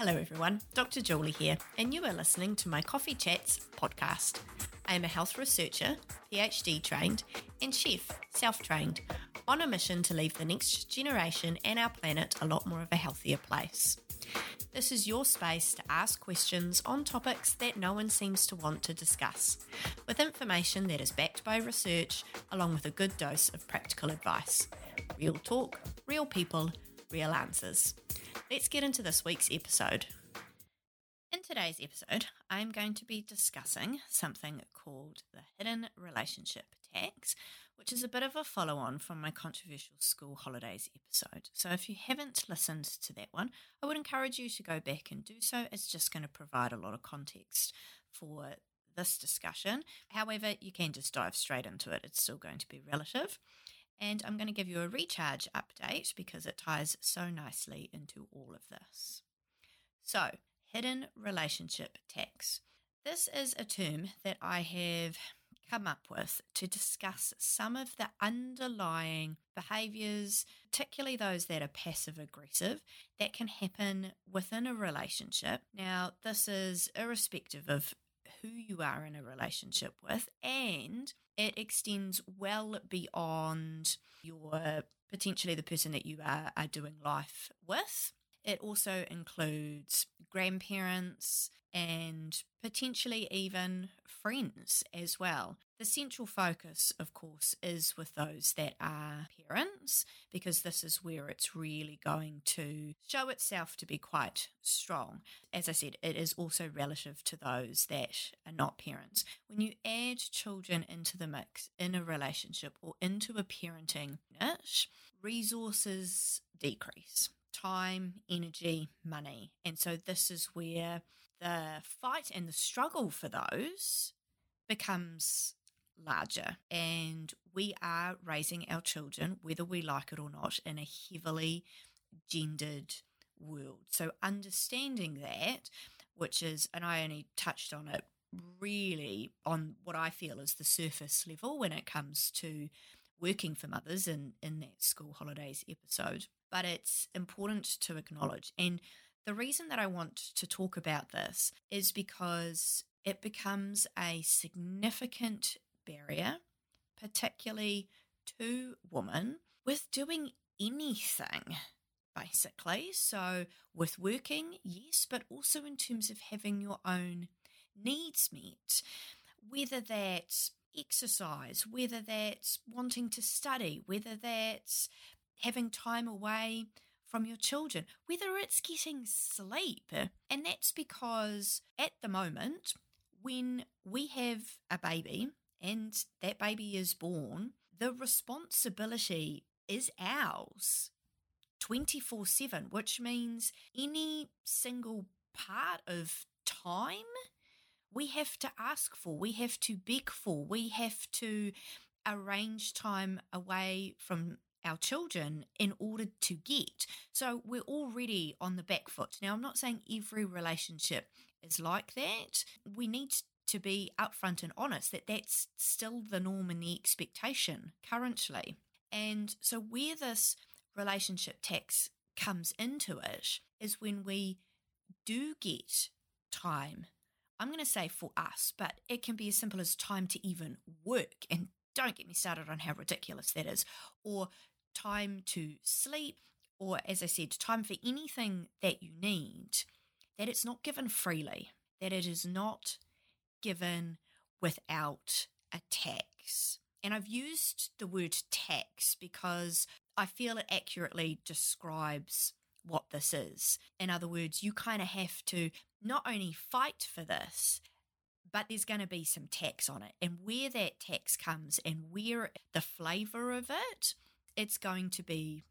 Hello, everyone. Dr. Julie here, and you are listening to my Coffee Chats podcast. I am a health researcher, PhD trained, and chef, self trained, on a mission to leave the next generation and our planet a lot more of a healthier place. This is your space to ask questions on topics that no one seems to want to discuss, with information that is backed by research, along with a good dose of practical advice. Real talk, real people, real answers. Let's get into this week's episode. In today's episode, I'm going to be discussing something called the hidden relationship tax, which is a bit of a follow on from my controversial school holidays episode. So if you haven't listened to that one, I would encourage you to go back and do so. It's just going to provide a lot of context for this discussion. However, you can just dive straight into it, it's still going to be relative. And I'm going to give you a recharge update because it ties so nicely into all of this. So, hidden relationship tax. This is a term that I have come up with to discuss some of the underlying behaviors, particularly those that are passive aggressive, that can happen within a relationship. Now, this is irrespective of who you are in a relationship with, and it extends well beyond your potentially the person that you are, are doing life with. It also includes grandparents and potentially even friends as well. The central focus, of course, is with those that are parents, because this is where it's really going to show itself to be quite strong. As I said, it is also relative to those that are not parents. When you add children into the mix in a relationship or into a parenting niche, resources decrease time, energy, money. And so this is where the fight and the struggle for those becomes larger. And we are raising our children, whether we like it or not, in a heavily gendered world. So understanding that, which is, and I only touched on it really on what I feel is the surface level when it comes to working for mothers in, in that school holidays episode but it's important to acknowledge. And the reason that I want to talk about this is because it becomes a significant barrier, particularly to women, with doing anything, basically. So, with working, yes, but also in terms of having your own needs met, whether that's exercise, whether that's wanting to study, whether that's having time away from your children, whether it's getting sleep. And that's because at the moment, when we have a baby and that baby is born, the responsibility is ours 24 7, which means any single part of time we have to ask for, we have to beg for, we have to arrange time away from our children in order to get. So we're already on the back foot. Now, I'm not saying every relationship is like that. We need to be upfront and honest that that's still the norm and the expectation currently. And so, where this relationship tax comes into it is when we do get time. I'm going to say for us, but it can be as simple as time to even work and don't get me started on how ridiculous that is, or time to sleep, or as I said, time for anything that you need, that it's not given freely, that it is not given without a tax. And I've used the word tax because I feel it accurately describes what this is. In other words, you kind of have to not only fight for this, but there's going to be some tax on it. And where that tax comes and where the flavor of it it's going to be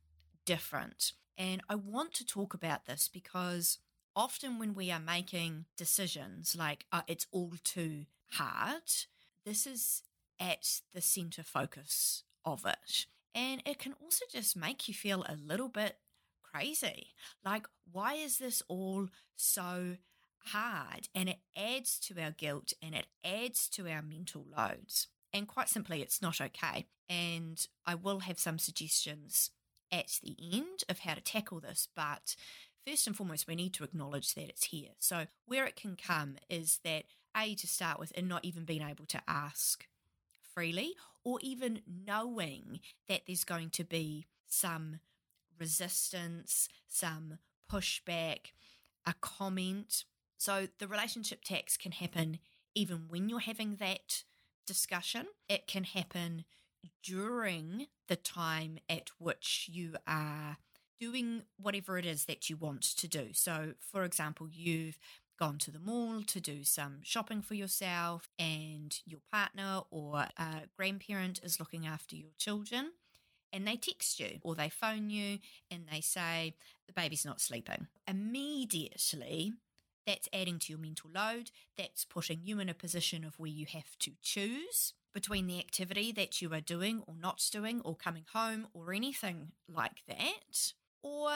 different. And I want to talk about this because often when we are making decisions like uh, it's all too hard, this is at the center focus of it. And it can also just make you feel a little bit crazy. Like, why is this all so hard? And it adds to our guilt and it adds to our mental loads. And quite simply, it's not okay. And I will have some suggestions at the end of how to tackle this. But first and foremost, we need to acknowledge that it's here. So, where it can come is that A, to start with, and not even being able to ask freely, or even knowing that there's going to be some resistance, some pushback, a comment. So, the relationship tax can happen even when you're having that discussion, it can happen during the time at which you are doing whatever it is that you want to do. So, for example, you've gone to the mall to do some shopping for yourself, and your partner or a grandparent is looking after your children, and they text you or they phone you and they say, The baby's not sleeping. Immediately, that's adding to your mental load. That's putting you in a position of where you have to choose between the activity that you are doing or not doing, or coming home, or anything like that. Or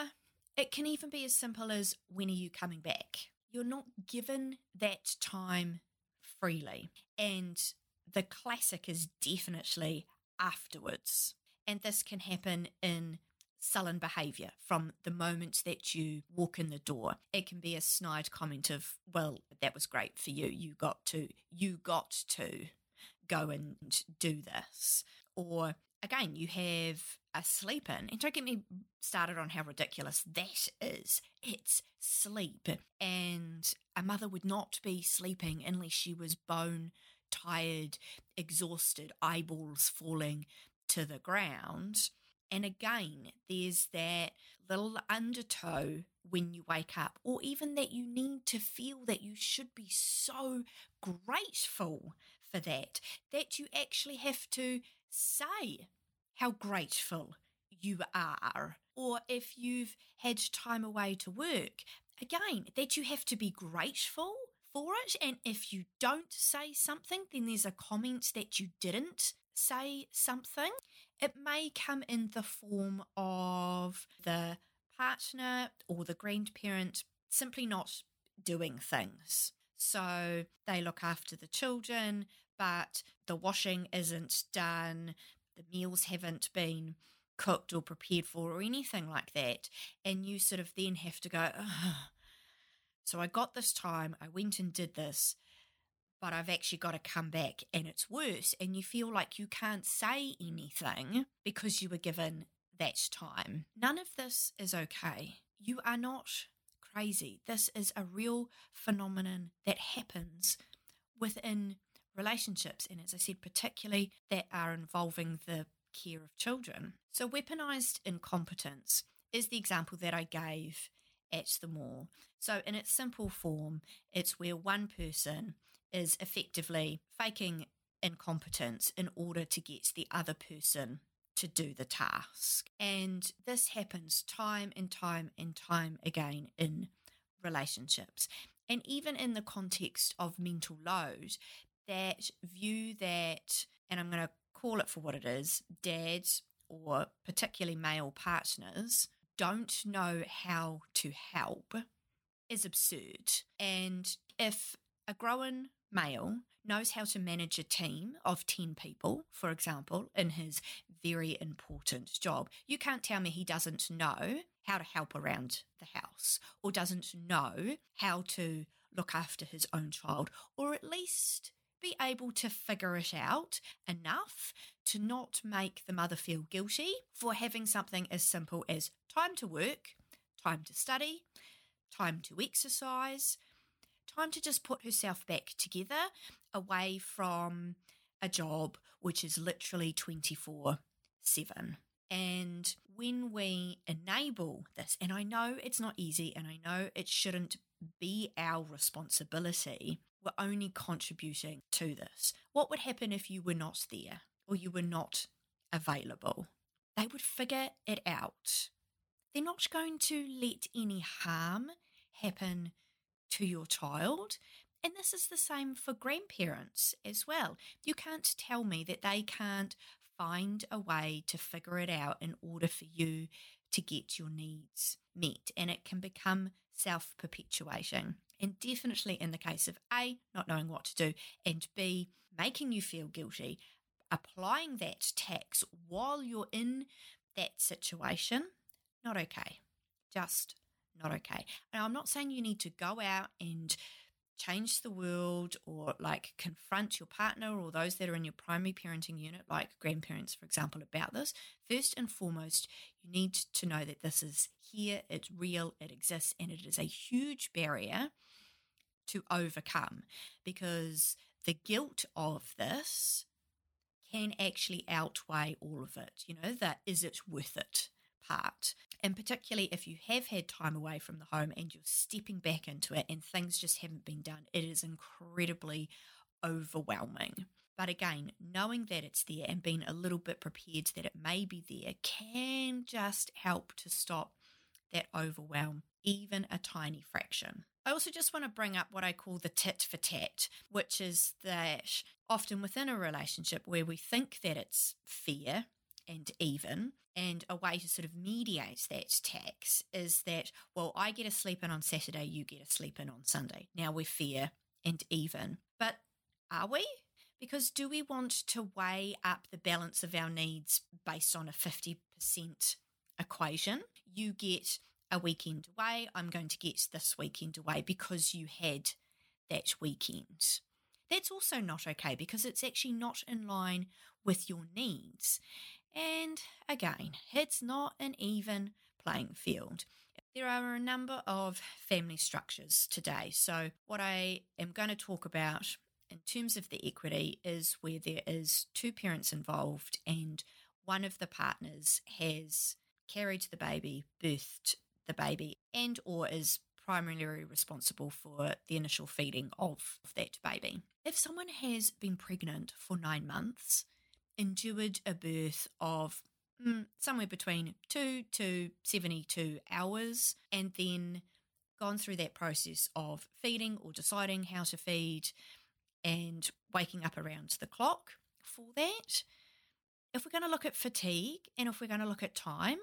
it can even be as simple as when are you coming back? You're not given that time freely. And the classic is definitely afterwards. And this can happen in sullen behavior from the moment that you walk in the door. It can be a snide comment of, well, that was great for you. You got to, you got to go and do this. Or again, you have a sleep in. And don't get me started on how ridiculous that is. It's sleep. And a mother would not be sleeping unless she was bone tired, exhausted, eyeballs falling to the ground. And again, there's that little undertow when you wake up, or even that you need to feel that you should be so grateful for that, that you actually have to say how grateful you are. Or if you've had time away to work, again, that you have to be grateful for it. And if you don't say something, then there's a comment that you didn't say something. It may come in the form of the partner or the grandparent simply not doing things. So they look after the children, but the washing isn't done, the meals haven't been cooked or prepared for, or anything like that. And you sort of then have to go, so I got this time, I went and did this, but I've actually got to come back and it's worse. And you feel like you can't say anything because you were given that time. None of this is okay. You are not crazy. This is a real phenomenon that happens within relationships. And as I said, particularly that are involving the care of children. So, weaponized incompetence is the example that I gave at the mall. So, in its simple form, it's where one person is effectively faking incompetence in order to get the other person to do the task. And this happens time and time and time again in relationships. And even in the context of mental load, that view that, and I'm going to call it for what it is, dads or particularly male partners don't know how to help is absurd. And if a grown male knows how to manage a team of 10 people, for example, in his very important job. You can't tell me he doesn't know how to help around the house or doesn't know how to look after his own child or at least be able to figure it out enough to not make the mother feel guilty for having something as simple as time to work, time to study, time to exercise, time to just put herself back together away from a job which is literally 24 7. And when we enable this, and I know it's not easy and I know it shouldn't be our responsibility, we're only contributing to this. What would happen if you were not there or you were not available? They would figure it out. They're not going to let any harm happen to your child. And this is the same for grandparents as well. You can't tell me that they can't find a way to figure it out in order for you to get your needs met. And it can become self perpetuating. And definitely in the case of A, not knowing what to do, and B, making you feel guilty, applying that tax while you're in that situation, not okay. Just not okay. And I'm not saying you need to go out and change the world or like confront your partner or those that are in your primary parenting unit, like grandparents, for example, about this. First and foremost, you need to know that this is here, it's real, it exists, and it is a huge barrier to overcome because the guilt of this can actually outweigh all of it. You know, that is it worth it part. And particularly if you have had time away from the home and you're stepping back into it and things just haven't been done, it is incredibly overwhelming. But again, knowing that it's there and being a little bit prepared that it may be there can just help to stop that overwhelm, even a tiny fraction. I also just want to bring up what I call the tit for tat, which is that often within a relationship where we think that it's fair and even, and a way to sort of mediate that tax is that, well, I get a sleep in on Saturday, you get a sleep in on Sunday. Now we're fair and even. But are we? Because do we want to weigh up the balance of our needs based on a 50% equation? You get a weekend away, I'm going to get this weekend away because you had that weekend. That's also not okay because it's actually not in line with your needs. And again, it's not an even playing field. There are a number of family structures today. So, what I am going to talk about in terms of the equity is where there is two parents involved and one of the partners has carried the baby, birthed the baby, and or is primarily responsible for the initial feeding of that baby. If someone has been pregnant for nine months, endured a birth of mm, somewhere between two to 72 hours, and then gone through that process of feeding or deciding how to feed and waking up around the clock for that. If we're going to look at fatigue and if we're going to look at time,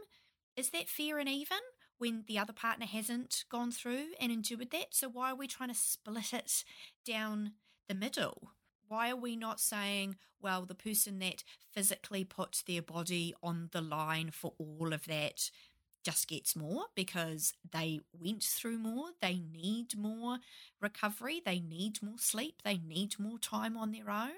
is that fair and even when the other partner hasn't gone through and endured that? So, why are we trying to split it down the middle? Why are we not saying, well, the person that physically puts their body on the line for all of that just gets more because they went through more, they need more recovery, they need more sleep, they need more time on their own?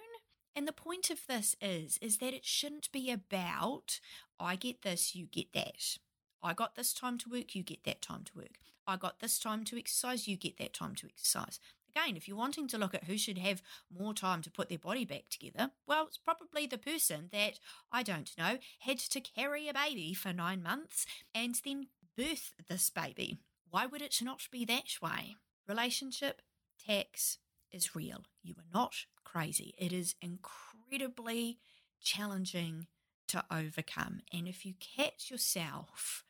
And the point of this is is that it shouldn't be about I get this, you get that. I got this time to work, you get that time to work. I got this time to exercise, you get that time to exercise. Again, if you're wanting to look at who should have more time to put their body back together, well, it's probably the person that, I don't know, had to carry a baby for nine months and then birth this baby. Why would it not be that way? Relationship tax is real. You are not crazy. It is incredibly challenging to overcome. And if you catch yourself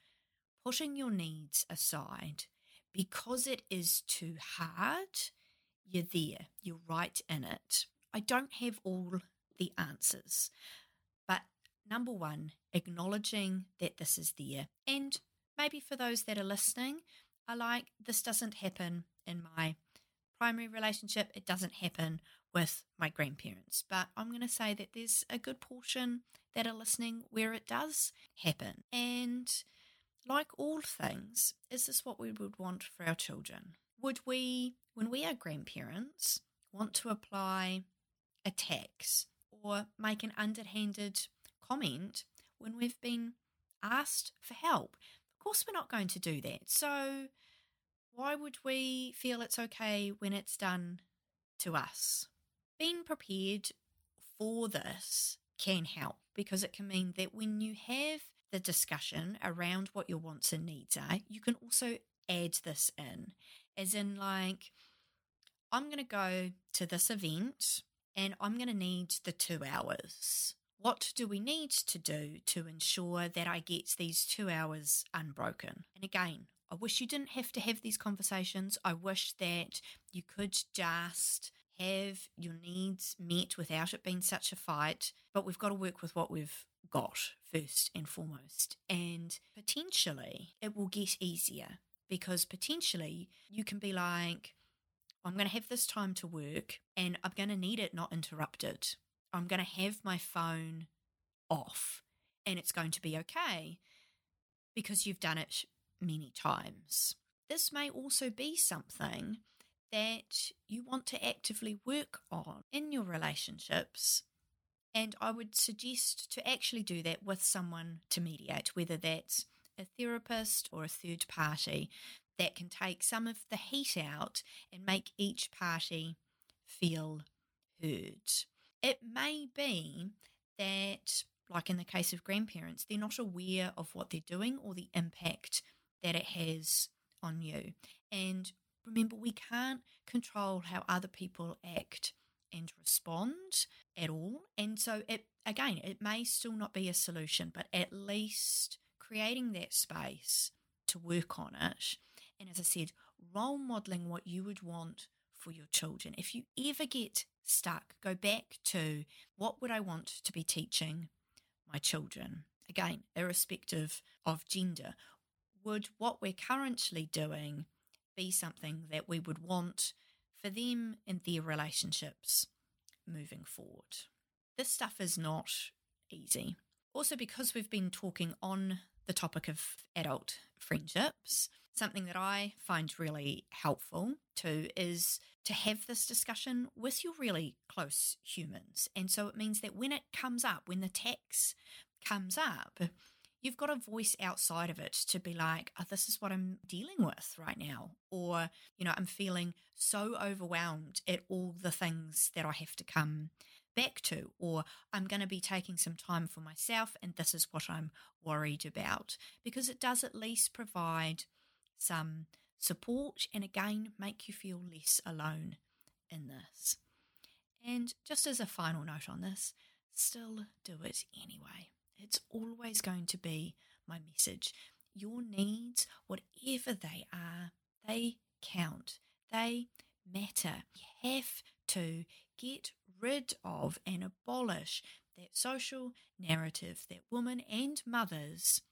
putting your needs aside because it is too hard, you're there, you're right in it. I don't have all the answers, but number one, acknowledging that this is there. And maybe for those that are listening, are like, this doesn't happen in my primary relationship, it doesn't happen with my grandparents. But I'm going to say that there's a good portion that are listening where it does happen. And like all things, is this what we would want for our children? Would we, when we are grandparents, want to apply a tax or make an underhanded comment when we've been asked for help? Of course, we're not going to do that. So, why would we feel it's okay when it's done to us? Being prepared for this can help because it can mean that when you have the discussion around what your wants and needs are, you can also add this in as in like I'm going to go to this event and I'm going to need the 2 hours. What do we need to do to ensure that I get these 2 hours unbroken? And again, I wish you didn't have to have these conversations. I wish that you could just have your needs met without it being such a fight, but we've got to work with what we've got first and foremost. And potentially it will get easier because potentially you can be like, I'm going to have this time to work and I'm going to need it not interrupted. I'm going to have my phone off and it's going to be okay because you've done it many times. this may also be something that you want to actively work on in your relationships. And I would suggest to actually do that with someone to mediate, whether that's a therapist or a third party that can take some of the heat out and make each party feel heard. It may be that, like in the case of grandparents, they're not aware of what they're doing or the impact that it has on you. And remember, we can't control how other people act and respond at all. And so, it again, it may still not be a solution, but at least creating that space to work on it. And as I said, role modeling what you would want for your children. If you ever get stuck, go back to what would I want to be teaching my children? Again, irrespective of gender, would what we're currently doing be something that we would want for them in their relationships moving forward? This stuff is not easy. Also, because we've been talking on the topic of adult friendships, something that I find really helpful too is to have this discussion with your really close humans. And so it means that when it comes up, when the tax comes up, you've got a voice outside of it to be like, oh, this is what I'm dealing with right now. Or, you know, I'm feeling so overwhelmed at all the things that I have to come back to, or I'm going to be taking some time for myself and this is what I'm worried about. Because it does at least provide some support and again make you feel less alone in this. And just as a final note on this, still do it anyway. It's always going to be my message. Your needs, whatever they are, they count. They matter. You have to get rid of and abolish that social narrative that women and mothers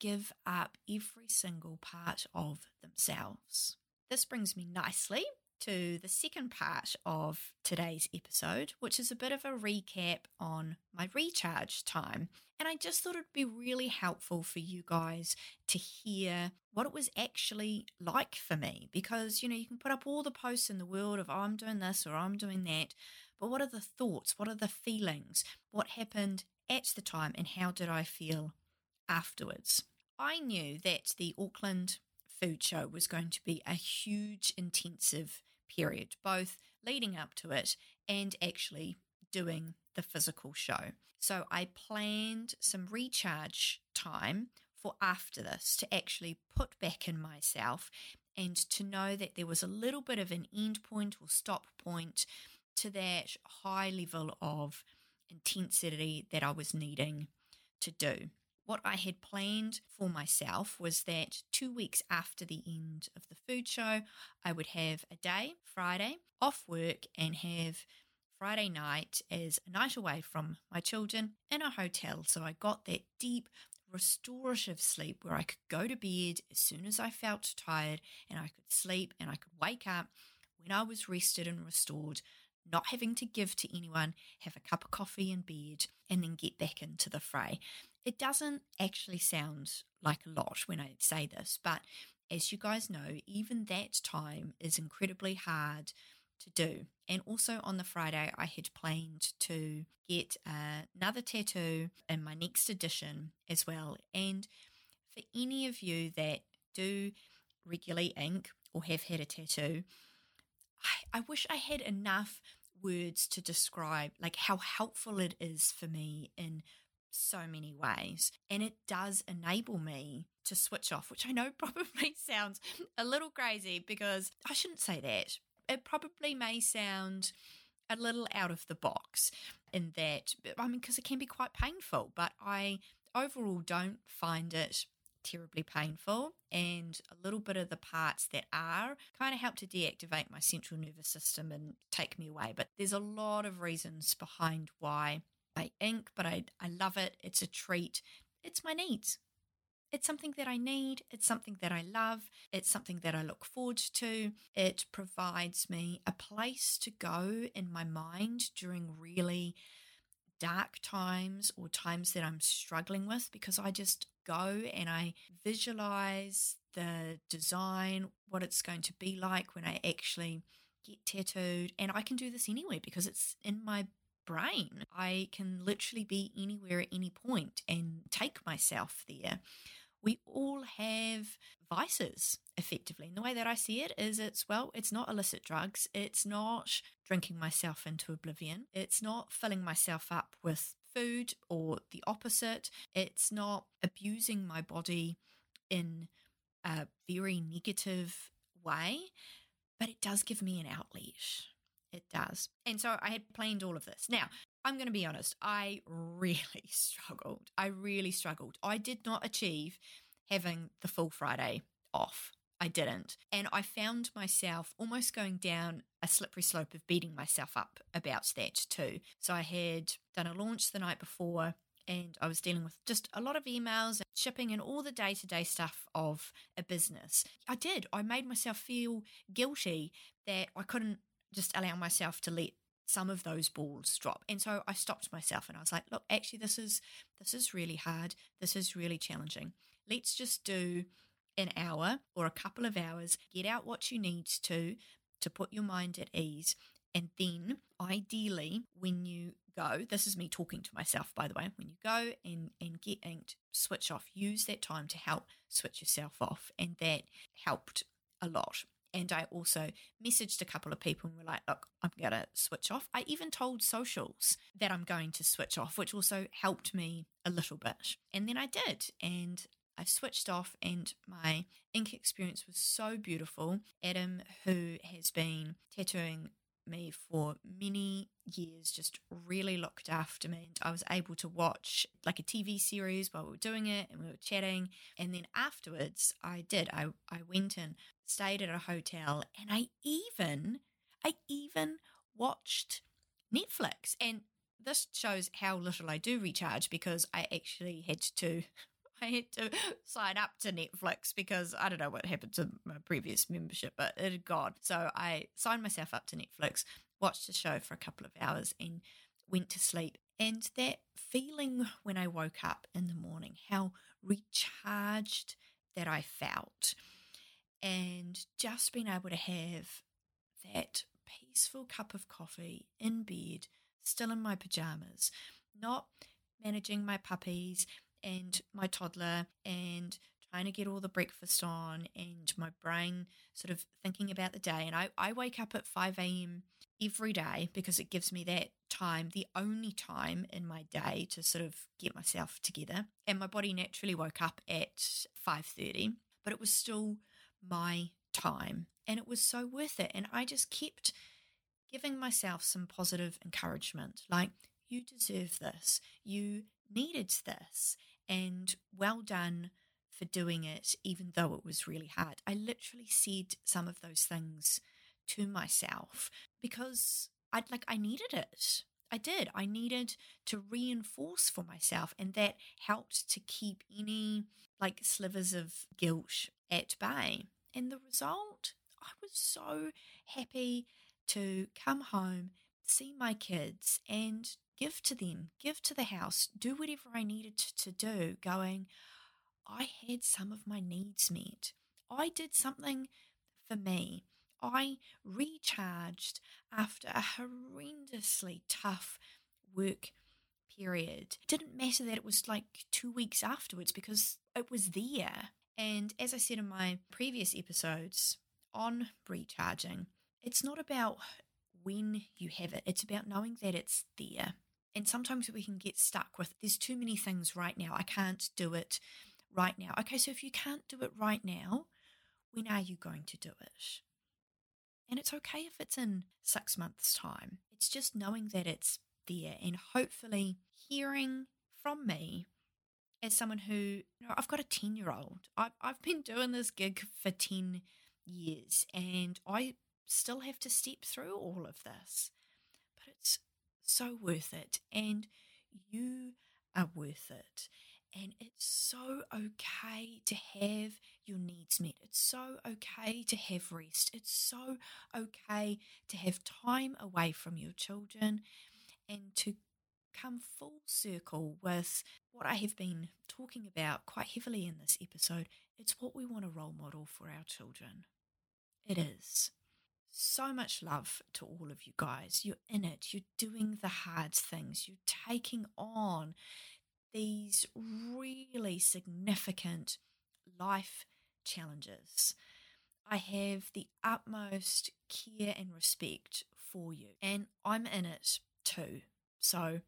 give up every single part of themselves. This brings me nicely to the second part of today's episode, which is a bit of a recap on my recharge time. And I just thought it'd be really helpful for you guys to hear what it was actually like for me because, you know, you can put up all the posts in the world of, oh, I'm doing this or I'm doing that. But what are the thoughts? What are the feelings? What happened at the time and how did I feel afterwards? I knew that the Auckland food show was going to be a huge, intensive period, both leading up to it and actually doing the physical show. So I planned some recharge time for after this to actually put back in myself and to know that there was a little bit of an end point or stop point to that high level of intensity that I was needing to do what I had planned for myself was that two weeks after the end of the food show, I would have a day, Friday, off work and have Friday night as a night away from my children in a hotel. So I got that deep, restorative sleep where I could go to bed as soon as I felt tired and I could sleep and I could wake up when I was rested and restored not having to give to anyone, have a cup of coffee in bed, and then get back into the fray. It doesn't actually sound like a lot when I say this, but as you guys know, even that time is incredibly hard to do. And also on the Friday, I had planned to get uh, another tattoo in my next edition as well. And for any of you that do regularly ink or have had a tattoo, I, I wish I had enough words to describe like how helpful it is for me in so many ways. And it does enable me to switch off, which I know probably sounds a little crazy because I shouldn't say that. It probably may sound a little out of the box in that, I mean, because it can be quite painful, but I overall don't find it terribly painful, and a little bit of the parts that are kind of help to deactivate my central nervous system and take me away. But there's a lot of reasons behind why I ink, but I, I love it. It's a treat. It's my needs. It's something that I need. It's something that I love. It's something that I look forward to. It provides me a place to go in my mind during really dark times or times that I'm struggling with because I just go and I visualize the design, what it's going to be like when I actually get tattooed. And I can do this anywhere because it's in my brain. I can literally be anywhere at any point and take myself there. We all have vices effectively. And the way that I see it is it's, well, it's not illicit drugs. It's not drinking myself into oblivion. It's not filling myself up with food or the opposite. It's not abusing my body in a very negative way, but it does give me an outlet. It does. And so I had planned all of this. Now, I'm going to be honest, I really struggled. I really struggled. I did not achieve having the full Friday off. I didn't. And I found myself almost going down a slippery slope of beating myself up about that too. So I had done a launch the night before and I was dealing with just a lot of emails and shipping and all the day to day stuff of a business. I did. I made myself feel guilty that I couldn't just allow myself to let some of those balls drop. And so I stopped myself and I was like, look, actually this is this is really hard. This is really challenging. Let's just do an hour or a couple of hours, get out what you need to to put your mind at ease. And then ideally when you go, this is me talking to myself by the way, when you go and and get inked, switch off, use that time to help switch yourself off. And that helped a lot. And I also messaged a couple of people and were like, look, I'm going to switch off. I even told socials that I'm going to switch off, which also helped me a little bit. And then I did. And I've switched off, and my ink experience was so beautiful. Adam, who has been tattooing me for many years, just really looked after me. And I was able to watch like a TV series while we were doing it and we were chatting. And then afterwards, I did. I, I went and stayed at a hotel and I even, I even watched Netflix. And this shows how little I do recharge because I actually had to I had to sign up to Netflix because I don't know what happened to my previous membership, but it had gone. So I signed myself up to Netflix, watched the show for a couple of hours, and went to sleep. And that feeling when I woke up in the morning, how recharged that I felt, and just being able to have that peaceful cup of coffee in bed, still in my pajamas, not managing my puppies, and my toddler and trying to get all the breakfast on and my brain sort of thinking about the day. And I, I wake up at 5 a.m. every day because it gives me that time, the only time in my day to sort of get myself together. And my body naturally woke up at 5.30, but it was still my time and it was so worth it. And I just kept giving myself some positive encouragement like, you deserve this. You needed this and well done for doing it, even though it was really hard. I literally said some of those things to myself because I'd like, I needed it. I did. I needed to reinforce for myself, and that helped to keep any like slivers of guilt at bay. And the result, I was so happy to come home, see my kids, and give to them, give to the house, do whatever I needed to do, going, I had some of my needs met. I did something for me. I recharged after a horrendously tough work period. It didn't matter that it was like two weeks afterwards because it was there. And as I said in my previous episodes on recharging, it's not about when you have it, it's about knowing that it's there. And sometimes we can get stuck with there's too many things right now. I can't do it right now. Okay, so if you can't do it right now, when are you going to do it? And it's okay if it's in six months' time. It's just knowing that it's there and hopefully hearing from me as someone who, you know, I've got a 10 year old. I've, I've been doing this gig for 10 years and I still have to step through all of this. But it's so worth it. And you are worth it. And it's so okay to have your needs met. It's so okay to have rest. It's so okay to have time away from your children and to come full circle with what I have been talking about quite heavily in this episode. It's what we want to role model for our children. It is. So much love to all of you guys. You're in it, you're doing the hard things, you're taking on these really significant life challenges. I have the utmost care and respect for you, and I'm in it too. So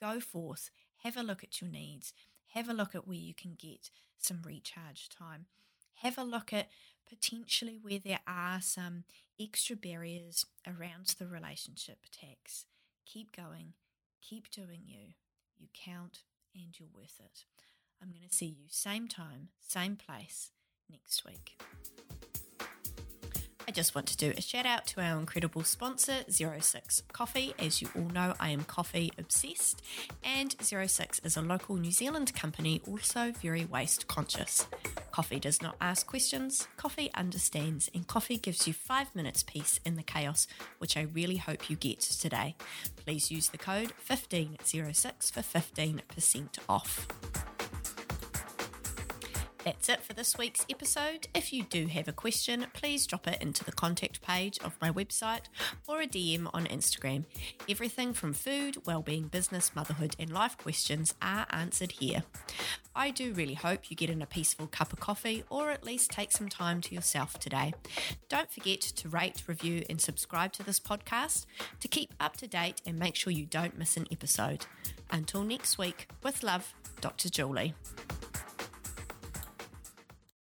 go forth, have a look at your needs, have a look at where you can get some recharge time, have a look at potentially where there are some extra barriers around the relationship tax. Keep going, keep doing you. You count and you're worth it. I'm going to see you same time, same place next week. I just want to do a shout out to our incredible sponsor, 06 Coffee. As you all know, I am coffee obsessed, and 06 is a local New Zealand company, also very waste conscious. Coffee does not ask questions, coffee understands, and coffee gives you five minutes peace in the chaos, which I really hope you get today. Please use the code 1506 for 15% off. That's it for this week's episode. If you do have a question, please drop it into the contact page of my website or a DM on Instagram. Everything from food, well-being, business, motherhood, and life questions are answered here. I do really hope you get in a peaceful cup of coffee or at least take some time to yourself today. Don't forget to rate, review, and subscribe to this podcast to keep up to date and make sure you don't miss an episode. Until next week, with love, Dr. Julie.